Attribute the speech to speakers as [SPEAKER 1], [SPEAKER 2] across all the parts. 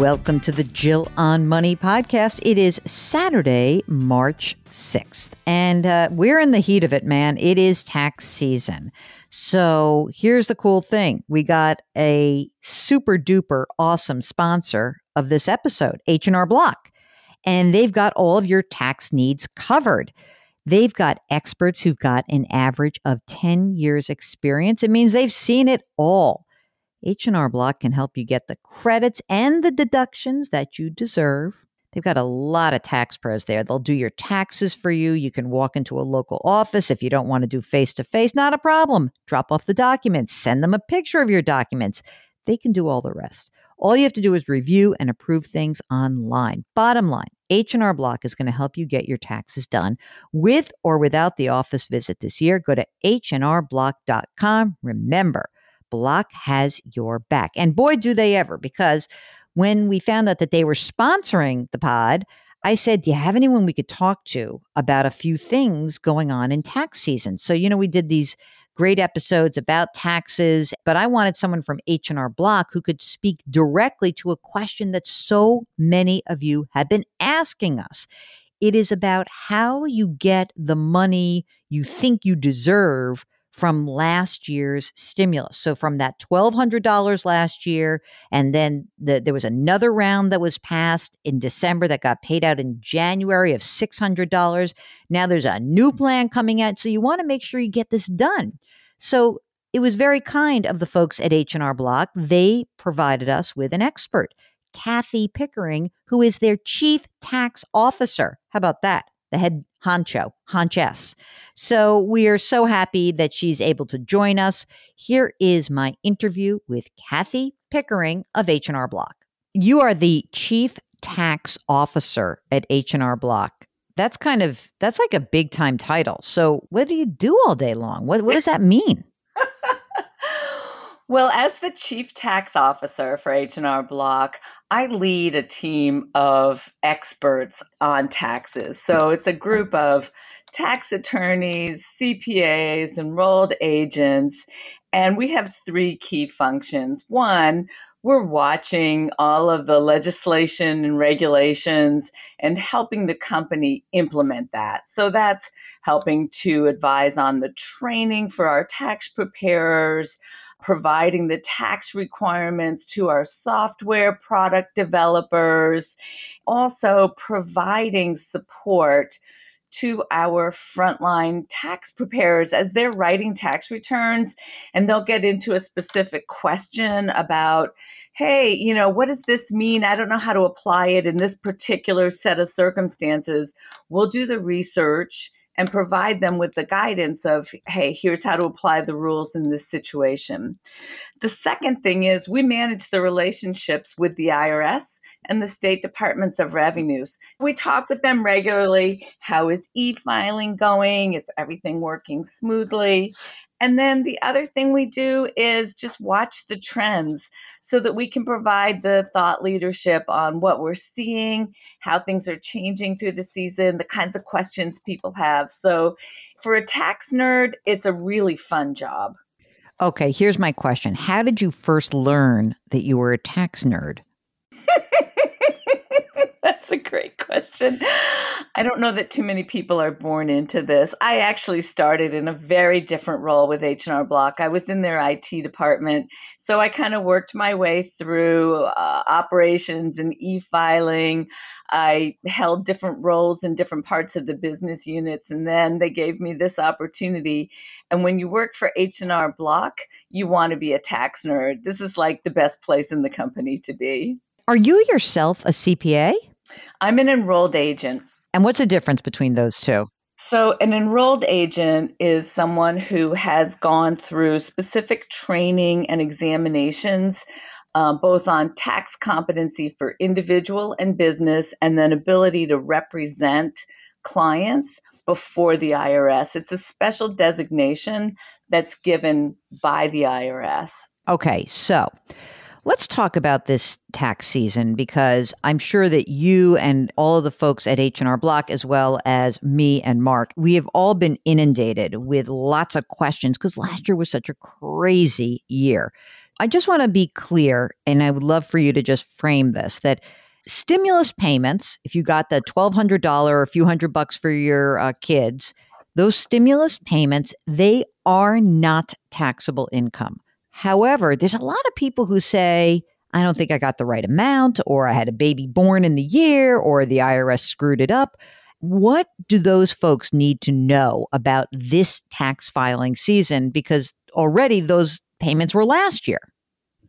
[SPEAKER 1] Welcome to the Jill on Money podcast. It is Saturday, March 6th, and uh, we're in the heat of it, man. It is tax season. So here's the cool thing we got a super duper awesome sponsor of this episode, H&R Block, and they've got all of your tax needs covered. They've got experts who've got an average of 10 years experience. It means they've seen it all. H&R Block can help you get the credits and the deductions that you deserve. They've got a lot of tax pros there. They'll do your taxes for you. You can walk into a local office if you don't want to do face to face, not a problem. Drop off the documents, send them a picture of your documents. They can do all the rest. All you have to do is review and approve things online. Bottom line, H&R Block is going to help you get your taxes done with or without the office visit this year. Go to hnrblock.com. Remember, Block has your back. And boy, do they ever, because when we found out that they were sponsoring the pod, I said, Do you have anyone we could talk to about a few things going on in tax season? So, you know, we did these great episodes about taxes, but I wanted someone from H&R Block who could speak directly to a question that so many of you have been asking us. It is about how you get the money you think you deserve from last year's stimulus. So from that $1,200 last year, and then the, there was another round that was passed in December that got paid out in January of $600. Now there's a new mm-hmm. plan coming out. So you want to make sure you get this done. So it was very kind of the folks at H&R Block. They provided us with an expert, Kathy Pickering, who is their chief tax officer. How about that? The head honcho, honchess. So we are so happy that she's able to join us. Here is my interview with Kathy Pickering of H&R Block. You are the chief tax officer at H&R Block. That's kind of that's like a big time title. So what do you do all day long? What what does that mean?
[SPEAKER 2] well, as the chief tax officer for H&R Block, I lead a team of experts on taxes. So it's a group of tax attorneys, CPAs, enrolled agents, and we have three key functions. One, we're watching all of the legislation and regulations and helping the company implement that. So that's helping to advise on the training for our tax preparers, providing the tax requirements to our software product developers, also providing support to our frontline tax preparers as they're writing tax returns and they'll get into a specific question about hey you know what does this mean? I don't know how to apply it in this particular set of circumstances. We'll do the research and provide them with the guidance of, hey, here's how to apply the rules in this situation. The second thing is we manage the relationships with the IRS and the state departments of revenues. We talk with them regularly. How is e filing going? Is everything working smoothly? And then the other thing we do is just watch the trends so that we can provide the thought leadership on what we're seeing, how things are changing through the season, the kinds of questions people have. So, for a tax nerd, it's a really fun job.
[SPEAKER 1] Okay, here's my question How did you first learn that you were a tax nerd?
[SPEAKER 2] That's a great question. I don't know that too many people are born into this. I actually started in a very different role with H&R Block. I was in their IT department, so I kind of worked my way through uh, operations and e-filing. I held different roles in different parts of the business units, and then they gave me this opportunity. And when you work for H&R Block, you want to be a tax nerd. This is like the best place in the company to be.
[SPEAKER 1] Are you yourself a CPA?
[SPEAKER 2] I'm an enrolled agent.
[SPEAKER 1] And what's the difference between those two?
[SPEAKER 2] So, an enrolled agent is someone who has gone through specific training and examinations, uh, both on tax competency for individual and business, and then ability to represent clients before the IRS. It's a special designation that's given by the IRS.
[SPEAKER 1] Okay, so Let's talk about this tax season because I'm sure that you and all of the folks at H&R Block as well as me and Mark, we have all been inundated with lots of questions because last year was such a crazy year. I just want to be clear and I would love for you to just frame this that stimulus payments, if you got the $1200 or a few hundred bucks for your uh, kids, those stimulus payments, they are not taxable income. However, there's a lot of people who say, I don't think I got the right amount, or I had a baby born in the year, or the IRS screwed it up. What do those folks need to know about this tax filing season? Because already those payments were last year.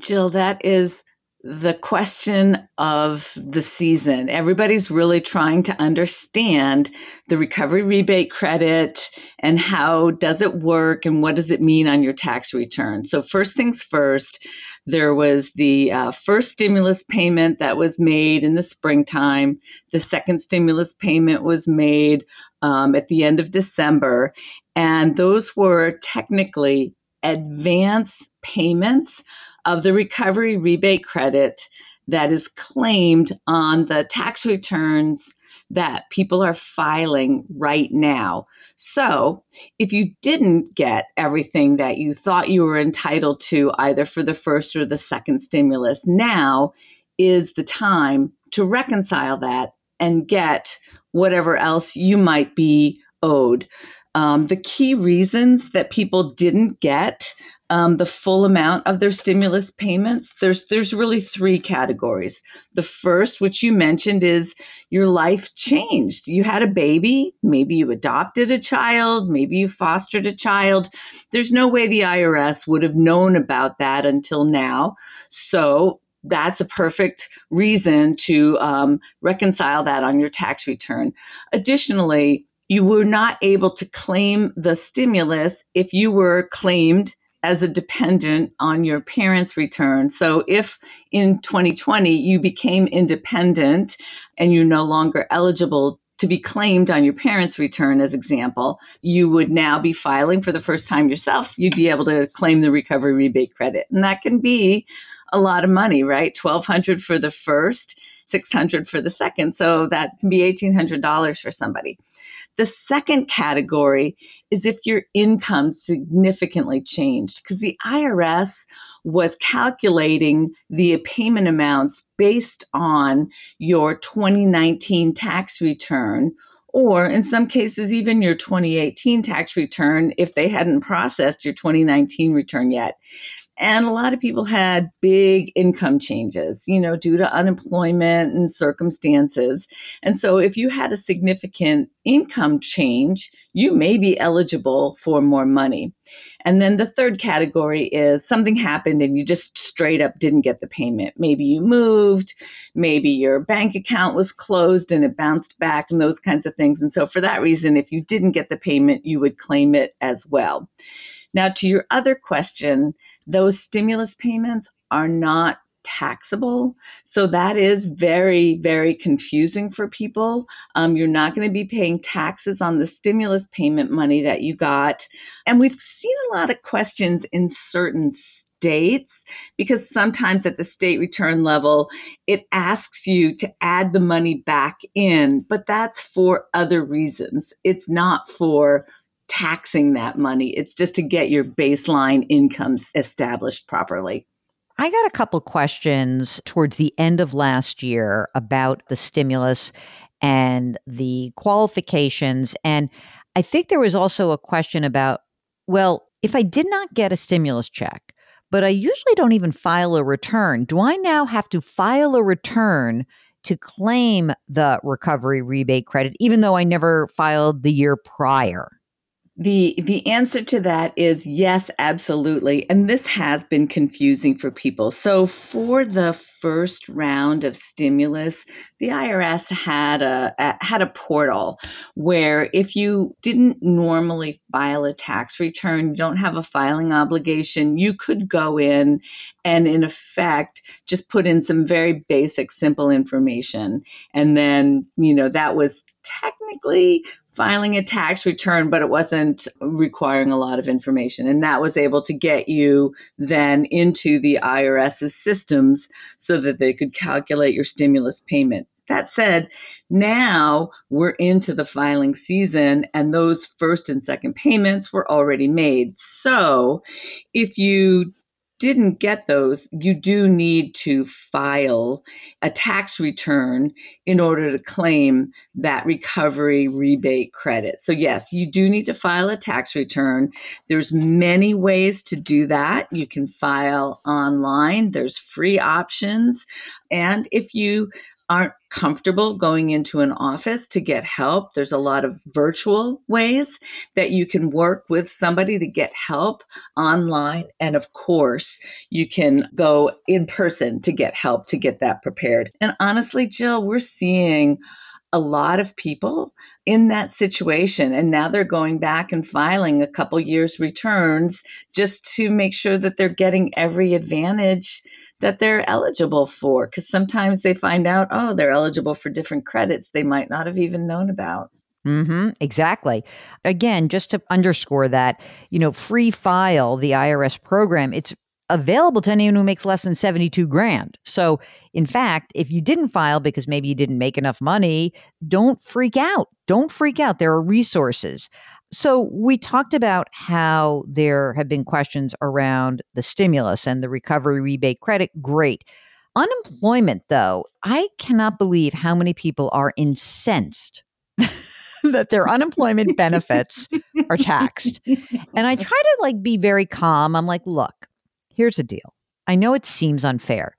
[SPEAKER 2] Jill, that is the question of the season. Everybody's really trying to understand the recovery rebate credit and how does it work and what does it mean on your tax return. So first things first, there was the uh, first stimulus payment that was made in the springtime. The second stimulus payment was made um, at the end of December. And those were technically advance payments of the recovery rebate credit that is claimed on the tax returns that people are filing right now. So, if you didn't get everything that you thought you were entitled to, either for the first or the second stimulus, now is the time to reconcile that and get whatever else you might be owed. Um, the key reasons that people didn't get um, the full amount of their stimulus payments, there's there's really three categories. The first, which you mentioned, is your life changed. You had a baby, maybe you adopted a child, maybe you fostered a child. There's no way the IRS would have known about that until now. So that's a perfect reason to um, reconcile that on your tax return. Additionally, you were not able to claim the stimulus if you were claimed as a dependent on your parents' return. So if in 2020 you became independent and you're no longer eligible to be claimed on your parents' return, as example, you would now be filing for the first time yourself. You'd be able to claim the recovery rebate credit, and that can be a lot of money, right? 1,200 for the first, 600 for the second, so that can be $1,800 for somebody. The second category is if your income significantly changed, because the IRS was calculating the payment amounts based on your 2019 tax return, or in some cases, even your 2018 tax return if they hadn't processed your 2019 return yet. And a lot of people had big income changes, you know, due to unemployment and circumstances. And so if you had a significant income change, you may be eligible for more money. And then the third category is something happened and you just straight up didn't get the payment. Maybe you moved, maybe your bank account was closed and it bounced back and those kinds of things. And so for that reason, if you didn't get the payment, you would claim it as well. Now, to your other question, those stimulus payments are not taxable. So that is very, very confusing for people. Um, you're not going to be paying taxes on the stimulus payment money that you got. And we've seen a lot of questions in certain states because sometimes at the state return level, it asks you to add the money back in, but that's for other reasons. It's not for taxing that money. It's just to get your baseline incomes established properly.
[SPEAKER 1] I got a couple questions towards the end of last year about the stimulus. and the qualifications. And I think there was also a question about, well, if I did not get a stimulus check, but I usually don't even file a return, do I now have to file a return to claim the recovery rebate credit, even though I never filed the year prior?
[SPEAKER 2] The the answer to that is yes, absolutely. And this has been confusing for people. So for the first round of stimulus, the IRS had a, a, had a portal where if you didn't normally file a tax return, you don't have a filing obligation, you could go in and in effect just put in some very basic simple information and then, you know, that was technically filing a tax return, but it wasn't requiring a lot of information. And that was able to get you then into the IRS's systems so that they could calculate your stimulus payment. That said, now we're into the filing season and those first and second payments were already made. So if you didn't get those, you do need to file a tax return in order to claim that recovery rebate credit. So yes, you do need to file a tax return. There's many ways to do that. You can file online. There's free options. And if you aren't comfortable going into an office to get help, there's a lot of virtual ways that you can work with somebody to get help online. And of course, you can go in person to get help to get that prepared. And honestly, Jill, we're seeing a lot of people in that situation and now they're going back and filing a couple years returns just to make sure that they're getting every advantage that they're eligible for because sometimes they find out, oh, they're eligible for different credits they might not have even known about.
[SPEAKER 1] Mm-hmm, exactly. Again, just to underscore that, you know, free file, the IRS program, it's available to anyone who makes less than 72 grand. So, in fact, if you didn't file because maybe you didn't make enough money, don't freak out. Don't freak out. There are resources. So, we talked about how there have been questions around the stimulus and the recovery rebate credit. Great. Unemployment, though, I cannot believe how many people are incensed that their unemployment benefits are taxed. And I try to like be very calm. I'm like, look, here's the deal. I know it seems unfair,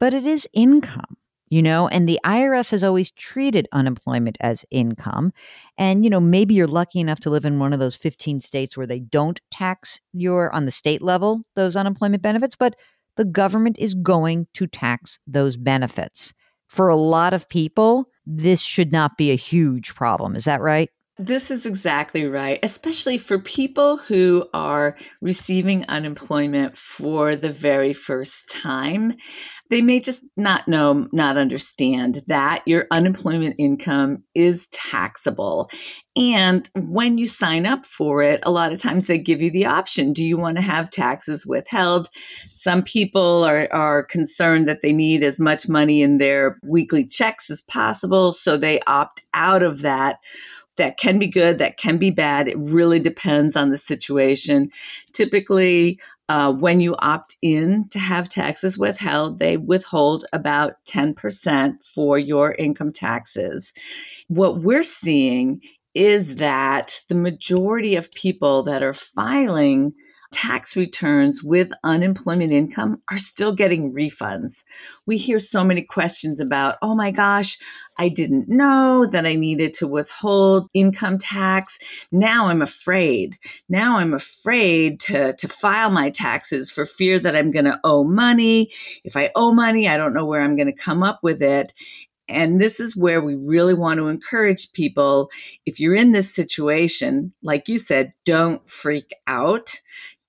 [SPEAKER 1] but it is income you know, and the IRS has always treated unemployment as income. And, you know, maybe you're lucky enough to live in one of those 15 states where they don't tax your, on the state level, those unemployment benefits, but the government is going to tax those benefits. For a lot of people, this should not be a huge problem. Is that right?
[SPEAKER 2] This is exactly right, especially for people who are receiving unemployment for the very first time. They may just not know, not understand that your unemployment income is taxable. And when you sign up for it, a lot of times they give you the option do you want to have taxes withheld? Some people are, are concerned that they need as much money in their weekly checks as possible, so they opt out of that that can be good, that can be bad. It really depends on the situation. Typically, uh, when you opt in to have taxes withheld, they withhold about 10% for your income taxes. What we're seeing is that the majority of people that are filing tax returns with unemployment income are still getting refunds. We hear so many questions about, oh my gosh, I didn't know that I needed to withhold income tax. Now I'm afraid. Now I'm afraid to, to file my taxes for fear that I'm going to owe money. If I owe money, I don't know where I'm going to come up with it. And this is where we really want to encourage people. If you're in this situation, like you said, don't freak out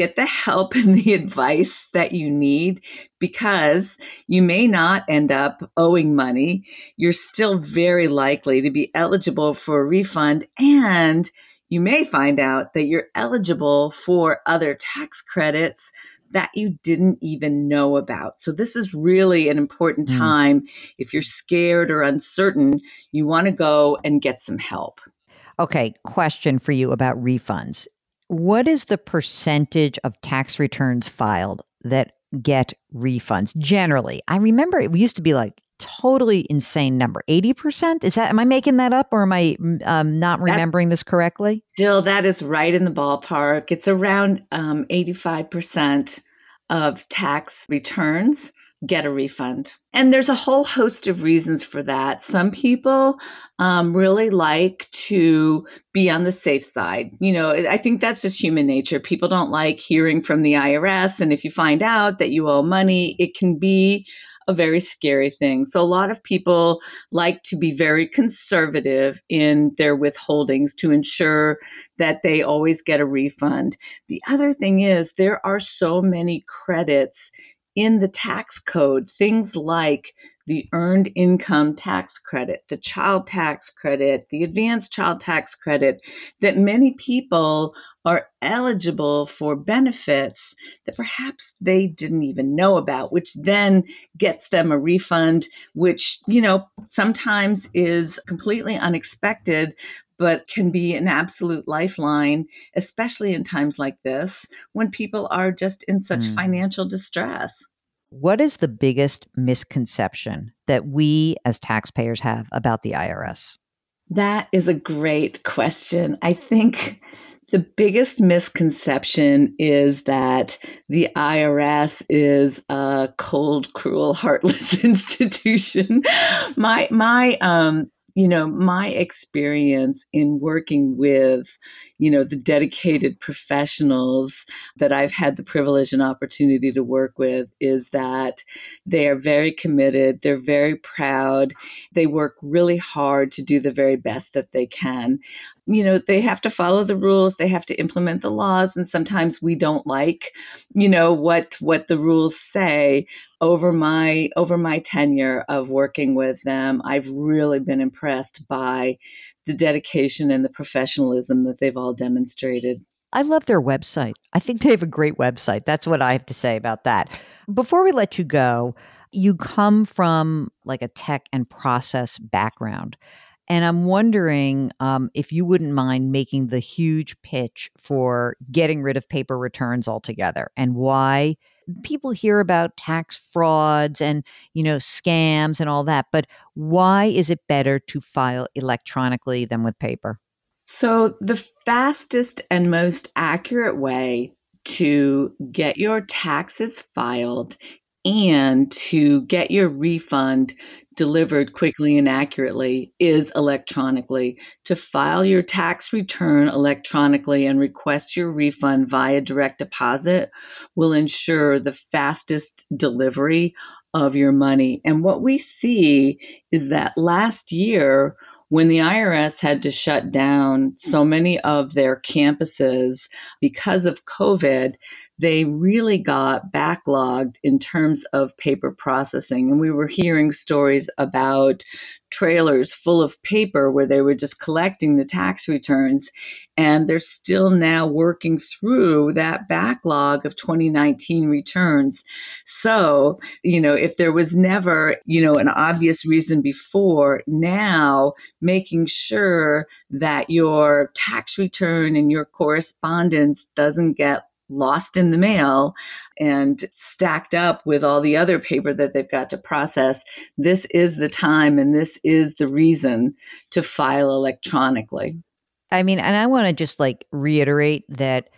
[SPEAKER 2] get the help and the advice that you need because you may not end up owing money. You're still very likely to be eligible for a refund and you may find out that you're eligible for other tax credits that you didn't even know about. So, this is really an important hmm. time. Mm. If you're scared or uncertain, you want to go and get some help.
[SPEAKER 1] Okay, question for you about refunds. What is the percentage of tax returns filed that get refunds generally? I remember it used to be like totally insane number. 80%? Is that, am I making that up or am I um, not remembering That's, this correctly?
[SPEAKER 2] Jill, that is right in the ballpark. It's around um, 85% of tax returns get a refund. And there's a whole host of reasons for that. Some people um, really like to be on the safe side. You know, I think that's just human nature. People don't like hearing from the IRS. And if you find out that you owe money, it can be a very scary thing. So, a lot of people like to be very conservative in their withholdings to ensure that they always get a refund. The other thing is, there are so many credits in the tax code things like the earned income tax credit, the child tax credit, the advanced child tax credit, that many people are eligible for benefits that perhaps they didn't even know about, which then gets them a refund, which, you know, sometimes is completely unexpected, but can be an absolute lifeline, especially in times like this when people are just in such mm. financial distress.
[SPEAKER 1] What is the biggest misconception that we as taxpayers have about the IRS?
[SPEAKER 2] That is a great question. I think the biggest misconception is that the IRS is a cold, cruel, heartless institution. my my um you know, my experience in working with, you know, the dedicated professionals that I've had the privilege and opportunity to work with is that they are very committed, they're very proud, they work really hard to do the very best that they can you know they have to follow the rules they have to implement the laws and sometimes we don't like you know what what the rules say over my over my tenure of working with them i've really been impressed by the dedication and the professionalism that they've all demonstrated
[SPEAKER 1] I love their website. I think they have a great website. That's what I have to say about that. Before we let you go, you come from like a tech and process background. And I'm wondering um, if you wouldn't mind making the huge pitch for getting rid of paper returns altogether and why people hear about tax frauds and you know scams and all that but why is it better to file electronically than with paper?
[SPEAKER 2] So the fastest and most accurate way to get your taxes filed and to get your refund delivered quickly and accurately is electronically. To file your tax return electronically and request your refund via direct deposit will ensure the fastest delivery of your money. And what we see is that last year, when the IRS had to shut down so many of their campuses because of COVID, they really got backlogged in terms of paper processing. And we were hearing stories about trailers full of paper where they were just collecting the tax returns. And they're still now working through that backlog of 2019 returns. So, you know, if there was never, you know, an obvious reason before, now making sure that your tax return and your correspondence doesn't get lost in the mail and stacked up with all the other paper that they've got to process, this is the time and this is the reason to file electronically.
[SPEAKER 1] I mean, and I want to just like reiterate that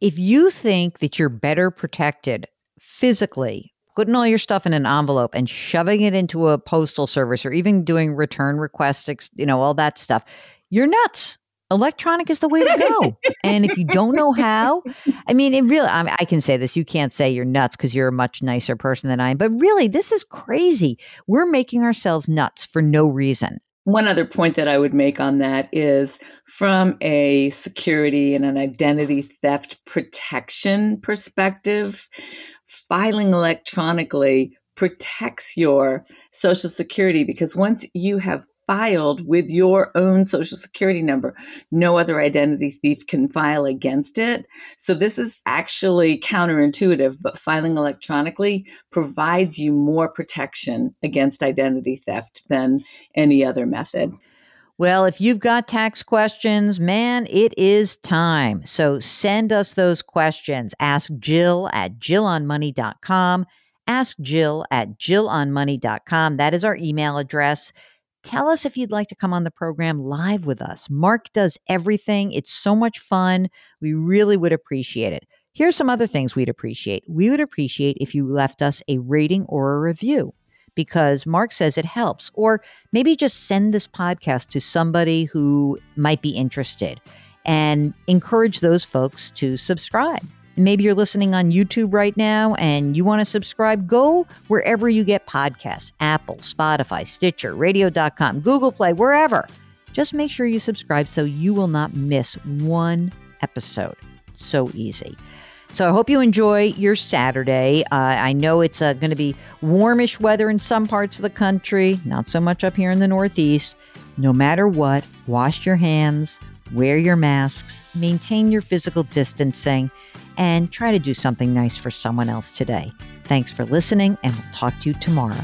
[SPEAKER 1] if you think that you're better protected physically putting all your stuff in an envelope and shoving it into a postal service or even doing return requests, you know, all that stuff, you're nuts electronic is the way to go. and if you don't know how, I mean, it really, I, mean, I can say this. You can't say you're nuts because you're a much nicer person than I am. But really, this is crazy. We're making ourselves nuts for no reason.
[SPEAKER 2] One other point that I would make on that is from a security and an identity theft protection perspective, filing electronically protects your social security because once you have filed with your own social security number. No other identity thief can file against it. So this is actually counterintuitive, but filing electronically provides you more protection against identity theft than any other method.
[SPEAKER 1] Well, if you've got tax questions, man, it is time. So send us those questions. Ask Jill at jillonmoney.com Ask Jill at jillonmoney.com. That is our email address. Tell us if you'd like to come on the program live with us. Mark does everything. It's so much fun. We really would appreciate it. Here's some other things we'd appreciate. We would appreciate if you left us a rating or a review because Mark says it helps. Or maybe just send this podcast to somebody who might be interested and encourage those folks to subscribe. Maybe you're listening on YouTube right now and you want to subscribe. Go wherever you get podcasts Apple, Spotify, Stitcher, radio.com, Google Play, wherever. Just make sure you subscribe so you will not miss one episode. So easy. So I hope you enjoy your Saturday. Uh, I know it's uh, going to be warmish weather in some parts of the country, not so much up here in the Northeast. No matter what, wash your hands, wear your masks, maintain your physical distancing and try to do something nice for someone else today. Thanks for listening, and we'll talk to you tomorrow.